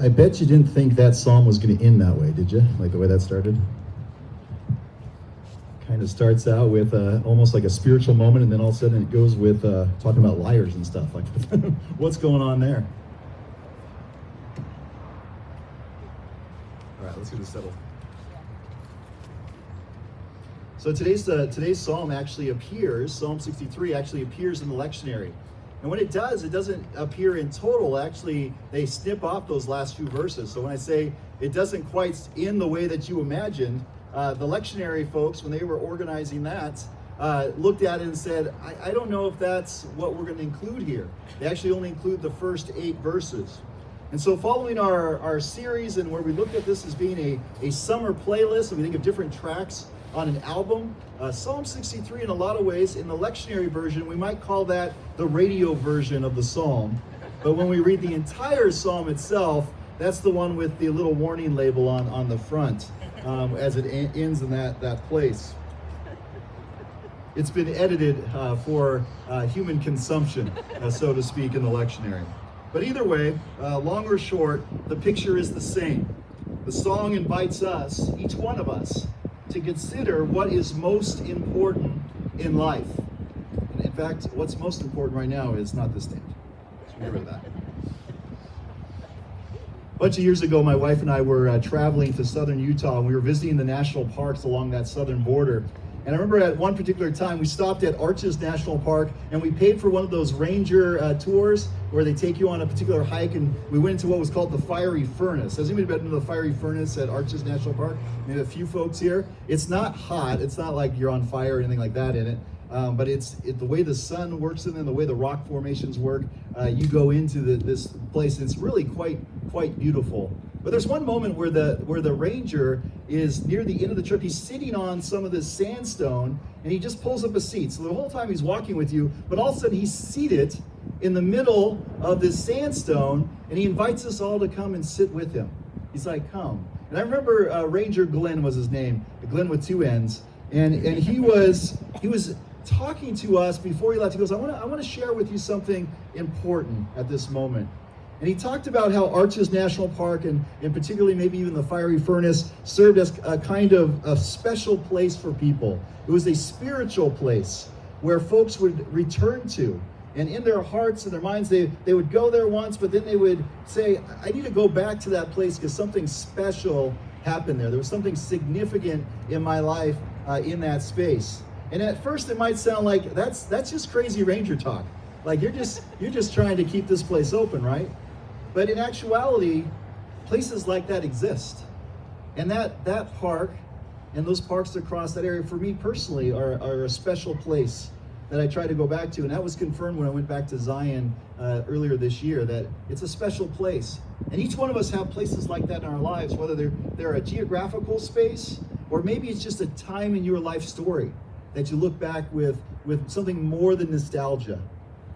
I bet you didn't think that psalm was going to end that way, did you? Like the way that started? Kind of starts out with uh, almost like a spiritual moment, and then all of a sudden it goes with uh, talking about liars and stuff. Like, what's going on there? All right, let's get this settled. So today's uh, today's psalm actually appears. Psalm 63 actually appears in the lectionary. And when it does, it doesn't appear in total. Actually, they snip off those last few verses. So when I say it doesn't quite in the way that you imagined, uh, the lectionary folks, when they were organizing that, uh, looked at it and said, I, I don't know if that's what we're going to include here. They actually only include the first eight verses. And so, following our, our series and where we looked at this as being a, a summer playlist, and we think of different tracks on an album. Uh, Psalm 63, in a lot of ways, in the lectionary version, we might call that the radio version of the psalm. But when we read the entire psalm itself, that's the one with the little warning label on, on the front um, as it ends in that, that place. It's been edited uh, for uh, human consumption, uh, so to speak, in the lectionary. But either way, uh, long or short, the picture is the same. The song invites us, each one of us, to consider what is most important in life. And in fact, what's most important right now is not this. Just remember that. A bunch of years ago, my wife and I were uh, traveling to southern Utah, and we were visiting the national parks along that southern border. And I remember at one particular time, we stopped at Arches National Park and we paid for one of those ranger uh, tours where they take you on a particular hike. And we went into what was called the Fiery Furnace. Has anybody been to the Fiery Furnace at Arches National Park? Maybe a few folks here. It's not hot, it's not like you're on fire or anything like that in it. Um, but it's it, the way the sun works in them, the way the rock formations work. Uh, you go into the, this place, and it's really quite quite beautiful. But there's one moment where the where the ranger is near the end of the trip. He's sitting on some of this sandstone, and he just pulls up a seat. So the whole time he's walking with you, but all of a sudden he's seated in the middle of this sandstone, and he invites us all to come and sit with him. He's like, "Come." And I remember uh, Ranger Glenn was his name, Glenn with two N's, and and he was he was talking to us before he left. He goes, "I want to I want to share with you something important at this moment." And he talked about how Arches National Park and, and particularly maybe even the fiery furnace served as a kind of a special place for people. It was a spiritual place where folks would return to. And in their hearts and their minds, they, they would go there once, but then they would say, I need to go back to that place because something special happened there. There was something significant in my life uh, in that space. And at first it might sound like that's that's just crazy ranger talk. Like you're just you're just trying to keep this place open, right? But in actuality, places like that exist. And that, that park and those parks across that area, for me personally, are, are a special place that I try to go back to. And that was confirmed when I went back to Zion uh, earlier this year, that it's a special place. And each one of us have places like that in our lives, whether they're, they're a geographical space or maybe it's just a time in your life story that you look back with, with something more than nostalgia.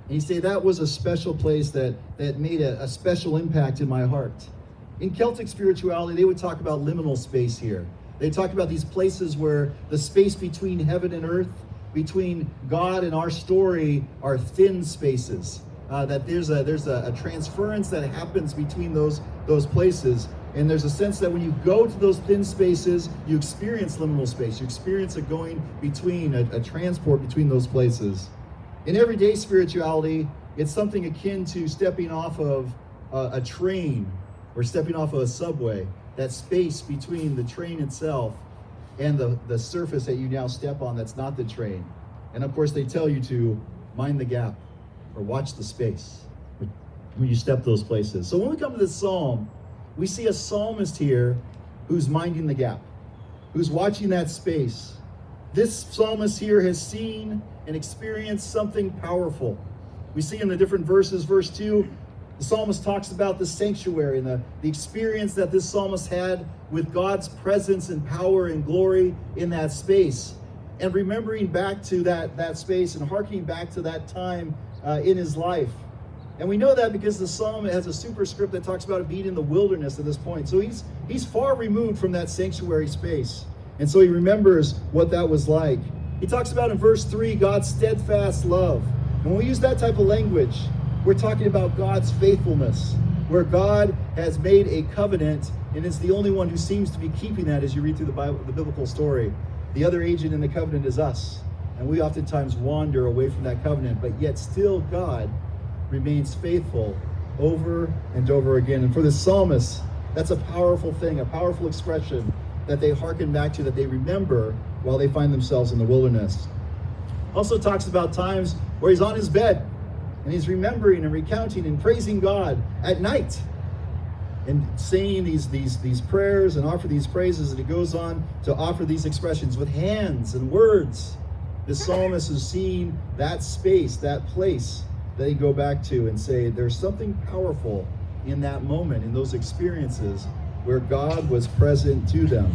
And you say that was a special place that, that made a, a special impact in my heart. In Celtic spirituality, they would talk about liminal space here. They talk about these places where the space between heaven and earth, between God and our story, are thin spaces. Uh, that there's a there's a, a transference that happens between those those places, and there's a sense that when you go to those thin spaces, you experience liminal space. You experience a going between, a, a transport between those places. In everyday spirituality, it's something akin to stepping off of a, a train or stepping off of a subway. That space between the train itself and the, the surface that you now step on that's not the train. And of course, they tell you to mind the gap or watch the space when you step those places. So when we come to this psalm, we see a psalmist here who's minding the gap, who's watching that space. This psalmist here has seen and experienced something powerful. We see in the different verses, verse 2, the psalmist talks about the sanctuary and the, the experience that this psalmist had with God's presence and power and glory in that space. And remembering back to that, that space and harking back to that time uh, in his life. And we know that because the psalm has a superscript that talks about it being in the wilderness at this point. So he's he's far removed from that sanctuary space. And so he remembers what that was like. He talks about in verse 3 God's steadfast love. And when we use that type of language, we're talking about God's faithfulness. where God has made a covenant and is the only one who seems to be keeping that as you read through the Bible, the biblical story. The other agent in the covenant is us. And we oftentimes wander away from that covenant, but yet still God remains faithful over and over again. And for the psalmist, that's a powerful thing, a powerful expression that they hearken back to, that they remember while they find themselves in the wilderness. Also talks about times where he's on his bed and he's remembering and recounting and praising God at night. And saying these these these prayers and offer these praises and he goes on to offer these expressions with hands and words. The psalmist is seeing that space that place that he go back to and say there's something powerful in that moment in those experiences where god was present to them.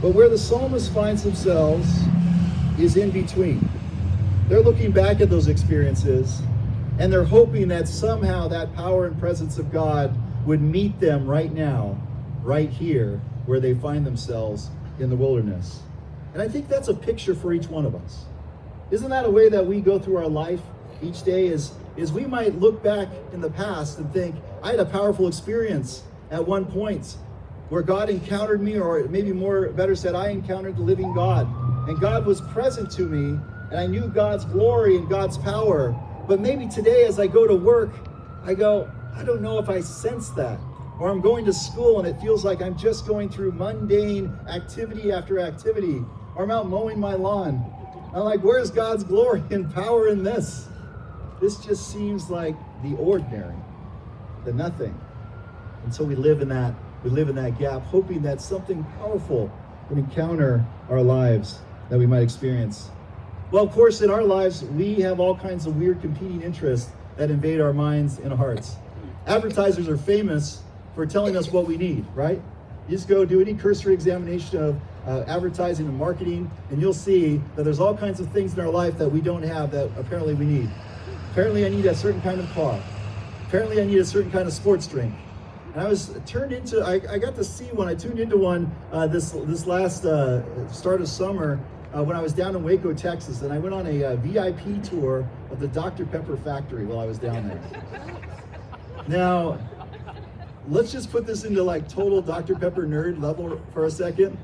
But where the psalmist finds themselves is in between they're looking back at those experiences and they're hoping that somehow that power and presence of god would meet them right now, right here, where they find themselves in the wilderness. And I think that's a picture for each one of us. Isn't that a way that we go through our life each day? Is, is we might look back in the past and think, I had a powerful experience at one point where God encountered me, or maybe more better said, I encountered the living God. And God was present to me, and I knew God's glory and God's power. But maybe today, as I go to work, I go, I don't know if I sense that. Or I'm going to school and it feels like I'm just going through mundane activity after activity. Or I'm out mowing my lawn. I'm like, where's God's glory and power in this? This just seems like the ordinary, the nothing. And so we live in that, we live in that gap, hoping that something powerful would encounter our lives that we might experience. Well, of course, in our lives, we have all kinds of weird competing interests that invade our minds and hearts advertisers are famous for telling us what we need, right? You just go do any cursory examination of uh, advertising and marketing, and you'll see that there's all kinds of things in our life that we don't have that apparently we need. Apparently, I need a certain kind of car. Apparently, I need a certain kind of sports drink. And I was turned into, I, I got to see one, I tuned into one uh, this, this last uh, start of summer uh, when I was down in Waco, Texas, and I went on a uh, VIP tour of the Dr. Pepper factory while I was down there. Now, let's just put this into like total Dr. Pepper nerd level for a second.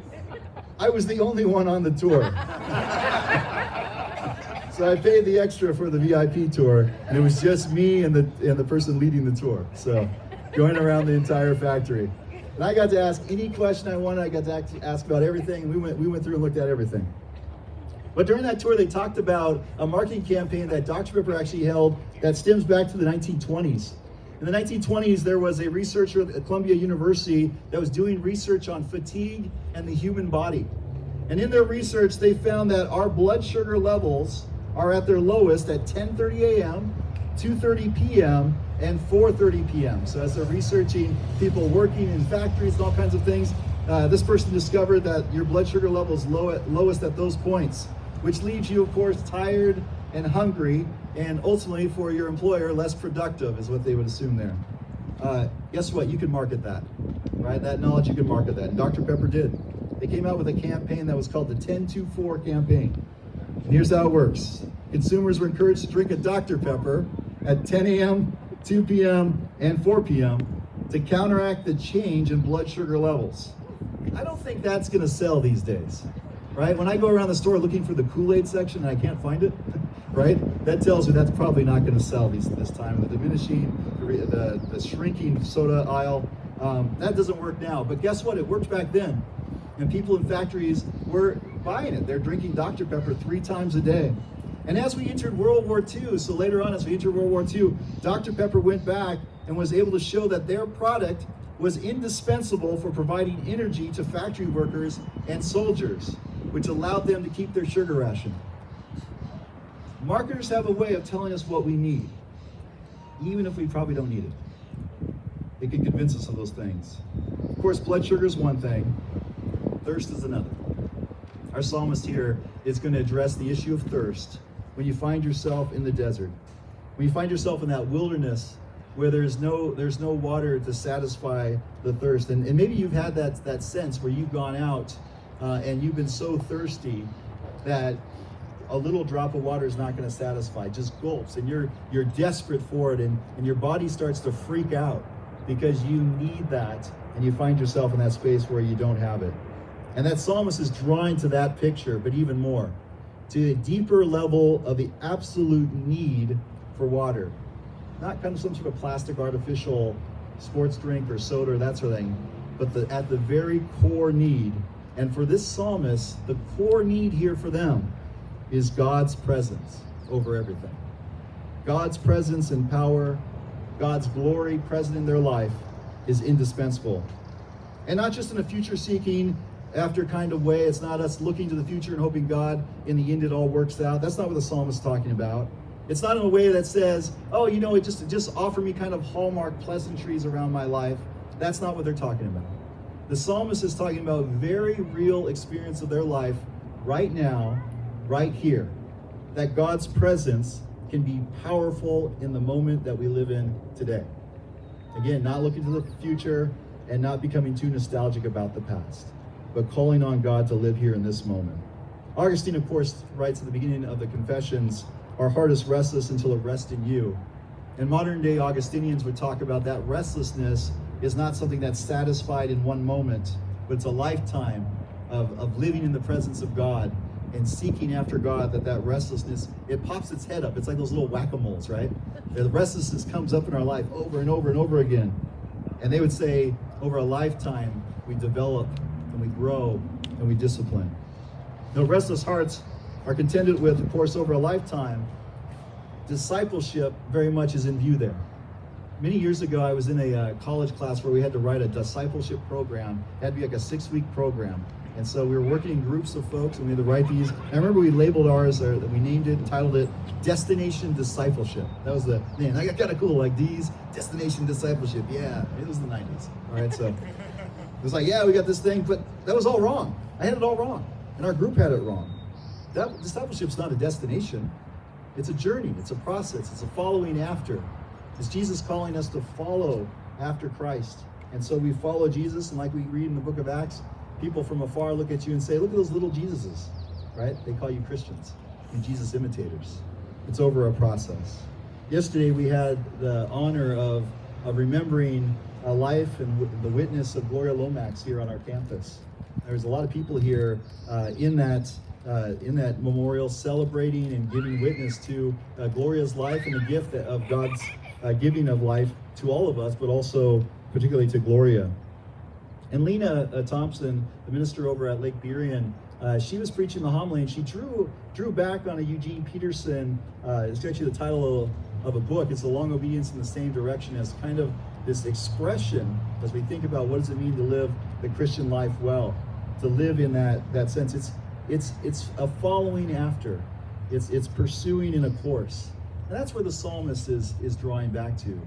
I was the only one on the tour. so I paid the extra for the VIP tour, and it was just me and the and the person leading the tour. So going around the entire factory. And I got to ask any question I wanted. I got to ask about everything. We went we went through and looked at everything. But during that tour, they talked about a marketing campaign that Dr. Pepper actually held that stems back to the 1920s. In the 1920s, there was a researcher at Columbia University that was doing research on fatigue and the human body. And in their research, they found that our blood sugar levels are at their lowest at 10:30 a.m., 2:30 p.m., and 4:30 p.m. So as they're researching people working in factories and all kinds of things, uh, this person discovered that your blood sugar level is low at, lowest at those points, which leaves you, of course, tired and hungry, and ultimately for your employer, less productive is what they would assume there. Uh, guess what? You can market that, right? That knowledge, you can market that. And Dr. Pepper did. They came out with a campaign that was called the 1024 campaign. And here's how it works consumers were encouraged to drink a Dr. Pepper at 10 a.m., 2 p.m., and 4 p.m. to counteract the change in blood sugar levels. I don't think that's going to sell these days, right? When I go around the store looking for the Kool Aid section and I can't find it, right? That tells you that's probably not going to sell these this time. The diminishing, the, the, the shrinking soda aisle, um, that doesn't work now. But guess what? It worked back then. And people in factories were buying it. They're drinking Dr. Pepper three times a day. And as we entered World War II, so later on, as we entered World War II, Dr. Pepper went back and was able to show that their product was indispensable for providing energy to factory workers and soldiers, which allowed them to keep their sugar ration. Marketers have a way of telling us what we need, even if we probably don't need it. They can convince us of those things. Of course, blood sugar is one thing, thirst is another. Our psalmist here is going to address the issue of thirst when you find yourself in the desert, when you find yourself in that wilderness where there's no there's no water to satisfy the thirst. And, and maybe you've had that that sense where you've gone out uh, and you've been so thirsty that a little drop of water is not going to satisfy. Just gulps, and you're you're desperate for it, and, and your body starts to freak out because you need that, and you find yourself in that space where you don't have it. And that psalmist is drawing to that picture, but even more, to a deeper level of the absolute need for water. Not kind of some sort of plastic artificial sports drink or soda or that sort of thing, but the, at the very core need. And for this psalmist, the core need here for them is God's presence over everything. God's presence and power, God's glory present in their life is indispensable. And not just in a future seeking, after kind of way. It's not us looking to the future and hoping God in the end it all works out. That's not what the psalmist is talking about. It's not in a way that says, oh, you know, it just just offer me kind of hallmark pleasantries around my life. That's not what they're talking about. The psalmist is talking about very real experience of their life right now, right here. That God's presence can be powerful in the moment that we live in today. Again, not looking to the future and not becoming too nostalgic about the past but calling on God to live here in this moment. Augustine, of course, writes at the beginning of the Confessions, Our heart is restless until it rests in you. And modern day Augustinians would talk about that restlessness is not something that's satisfied in one moment, but it's a lifetime of, of living in the presence of God and seeking after God that that restlessness, it pops its head up. It's like those little whack-a-moles, right? The restlessness comes up in our life over and over and over again. And they would say, over a lifetime, we develop and we grow and we discipline. Now, restless hearts are contended with, of course, over a lifetime. Discipleship very much is in view there. Many years ago, I was in a uh, college class where we had to write a discipleship program. It had to be like a six week program. And so we were working in groups of folks and we had to write these. I remember we labeled ours, or we named it, titled it Destination Discipleship. That was the name. I got kind of cool, like these, Destination Discipleship. Yeah, it was the 90s. All right, so it was like, yeah, we got this thing, but that was all wrong. I had it all wrong. And our group had it wrong. That discipleship's not a destination. It's a journey. It's a process. It's a following after. It's Jesus calling us to follow after Christ. And so we follow Jesus, and like we read in the book of Acts, people from afar look at you and say, Look at those little Jesuses, right? They call you Christians and Jesus imitators. It's over a process. Yesterday we had the honor of, of remembering a life and the witness of Gloria Lomax here on our campus. There's a lot of people here uh, in that uh, in that memorial celebrating and giving witness to uh, Gloria's life and the gift of God's uh, giving of life to all of us, but also particularly to Gloria. And Lena uh, Thompson, the minister over at Lake Burien, uh, she was preaching the homily and she drew drew back on a Eugene Peterson. it's actually the title of, of a book. It's a long obedience in the same direction as kind of this expression as we think about what does it mean to live the Christian life well, to live in that that sense. It's it's it's a following after, it's it's pursuing in a course, and that's where the psalmist is is drawing back to,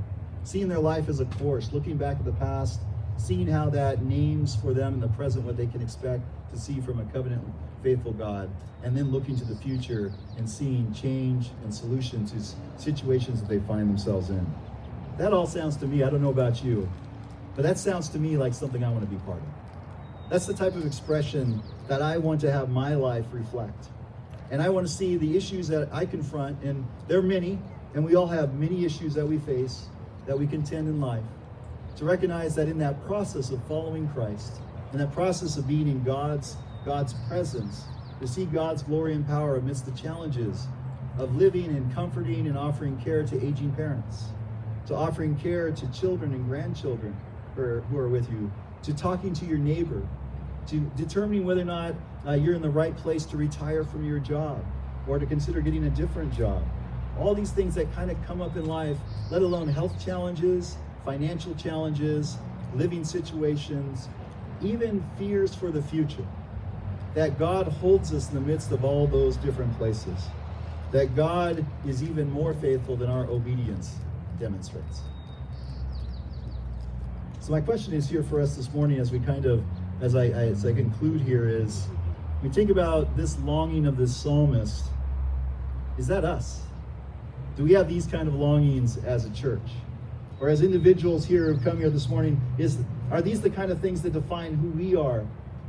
seeing their life as a course, looking back at the past, seeing how that names for them in the present what they can expect to see from a covenant faithful God, and then looking to the future and seeing change and solution to situations that they find themselves in. That all sounds to me, I don't know about you, but that sounds to me like something I want to be part of. That's the type of expression that I want to have my life reflect. And I want to see the issues that I confront, and there are many, and we all have many issues that we face, that we contend in life. To recognize that in that process of following Christ, in that process of being in God's God's presence, to see God's glory and power amidst the challenges of living and comforting and offering care to aging parents to offering care to children and grandchildren who are, who are with you, to talking to your neighbor, to determining whether or not uh, you're in the right place to retire from your job or to consider getting a different job. All these things that kind of come up in life, let alone health challenges, financial challenges, living situations, even fears for the future. That God holds us in the midst of all those different places. That God is even more faithful than our obedience demonstrates. So my question is here for us this morning as we kind of, as I, as I conclude here is, we think about this longing of this psalmist. Is that us? Do we have these kind of longings as a church? Or as individuals here who have come here this morning, is are these the kind of things that define who we are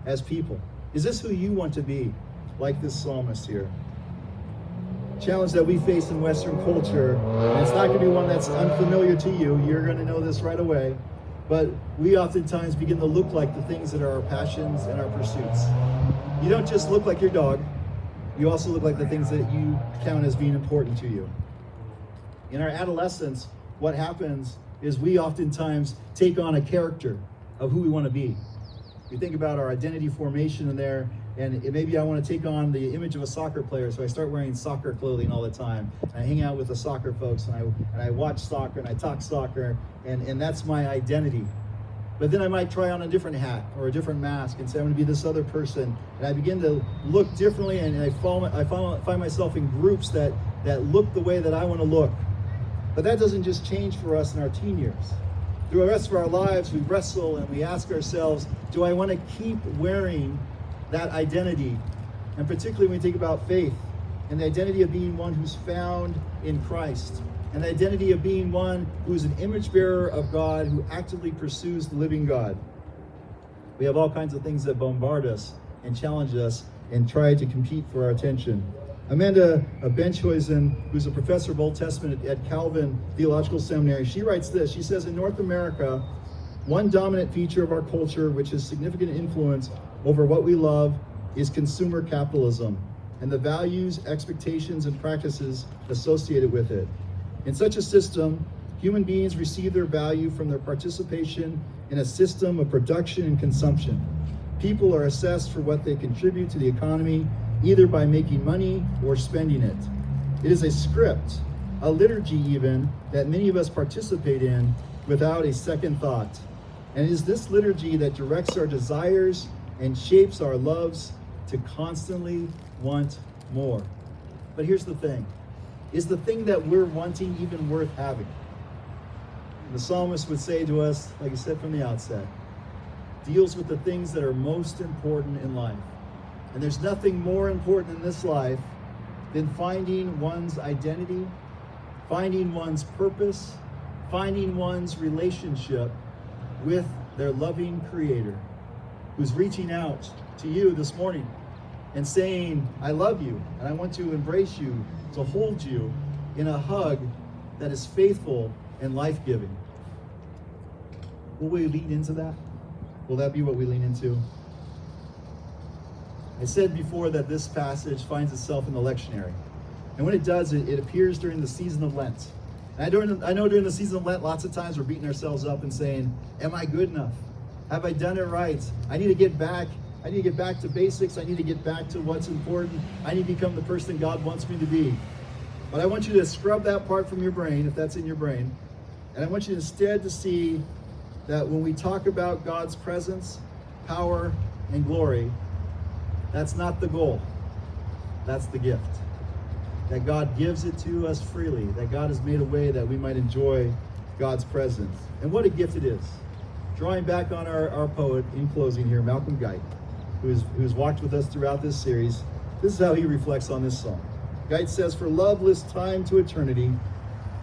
as people? Is this who you want to be, like this psalmist here? challenge that we face in Western culture, and it's not going to be one that's unfamiliar to you. You're going to know this right away. But we oftentimes begin to look like the things that are our passions and our pursuits. You don't just look like your dog, you also look like the things that you count as being important to you. In our adolescence, what happens is we oftentimes take on a character of who we want to be. We think about our identity formation in there, and maybe I want to take on the image of a soccer player, so I start wearing soccer clothing all the time. I hang out with the soccer folks, and I and I watch soccer, and I talk soccer, and and that's my identity. But then I might try on a different hat or a different mask and say I'm going to be this other person, and I begin to look differently, and I fall, I find, find myself in groups that that look the way that I want to look. But that doesn't just change for us in our teen years. Through the rest of our lives, we wrestle and we ask ourselves, do I want to keep wearing that identity? And particularly when we think about faith and the identity of being one who's found in Christ and the identity of being one who's an image bearer of God who actively pursues the living God. We have all kinds of things that bombard us and challenge us and try to compete for our attention. Amanda Benckhuysen, who's a professor of Old Testament at Calvin Theological Seminary, she writes this. She says, In North America, one dominant feature of our culture, which has significant influence over what we love, is consumer capitalism and the values, expectations, and practices associated with it. In such a system, human beings receive their value from their participation in a system of production and consumption. People are assessed for what they contribute to the economy either by making money or spending it. It is a script, a liturgy even, that many of us participate in without a second thought. And it is this liturgy that directs our desires and shapes our loves to constantly want more. But here's the thing is the thing that we're wanting even worth having? The psalmist would say to us, like I said from the outset, deals with the things that are most important in life. And there's nothing more important in this life than finding one's identity, finding one's purpose, finding one's relationship with their loving Creator who's reaching out to you this morning and saying, I love you and I want to embrace you, to hold you in a hug that is faithful and life giving. Will we lean into that? Will that be what we lean into? I said before that this passage finds itself in the lectionary. And when it does, it, it appears during the season of Lent. And I, I know during the season of Lent, lots of times we're beating ourselves up and saying, Am I good enough? Have I done it right? I need to get back. I need to get back to basics. I need to get back to what's important. I need to become the person God wants me to be. But I want you to scrub that part from your brain, if that's in your brain. And I want you instead to see that when we talk about God's presence, power, and glory, that's not the goal. That's the gift. That God gives it to us freely, that God has made a way that we might enjoy God's presence. And what a gift it is. Drawing back on our, our poet in closing here, Malcolm Guite, who's, who's walked with us throughout this series, this is how he reflects on this song. Guite says, For loveless time to eternity,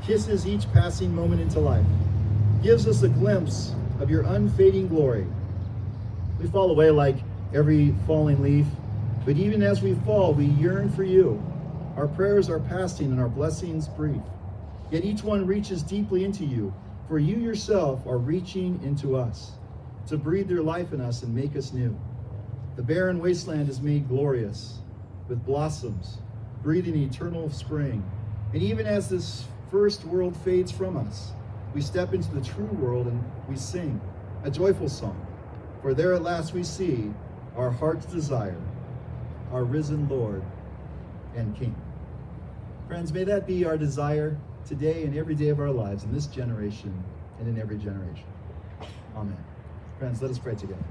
kisses each passing moment into life, gives us a glimpse of your unfading glory. We fall away like every falling leaf. But even as we fall, we yearn for you. Our prayers are passing and our blessings brief. Yet each one reaches deeply into you, for you yourself are reaching into us to breathe your life in us and make us new. The barren wasteland is made glorious with blossoms, breathing eternal spring. And even as this first world fades from us, we step into the true world and we sing a joyful song. For there at last we see our heart's desire, our risen Lord and King. Friends, may that be our desire today and every day of our lives in this generation and in every generation. Amen. Friends, let us pray together.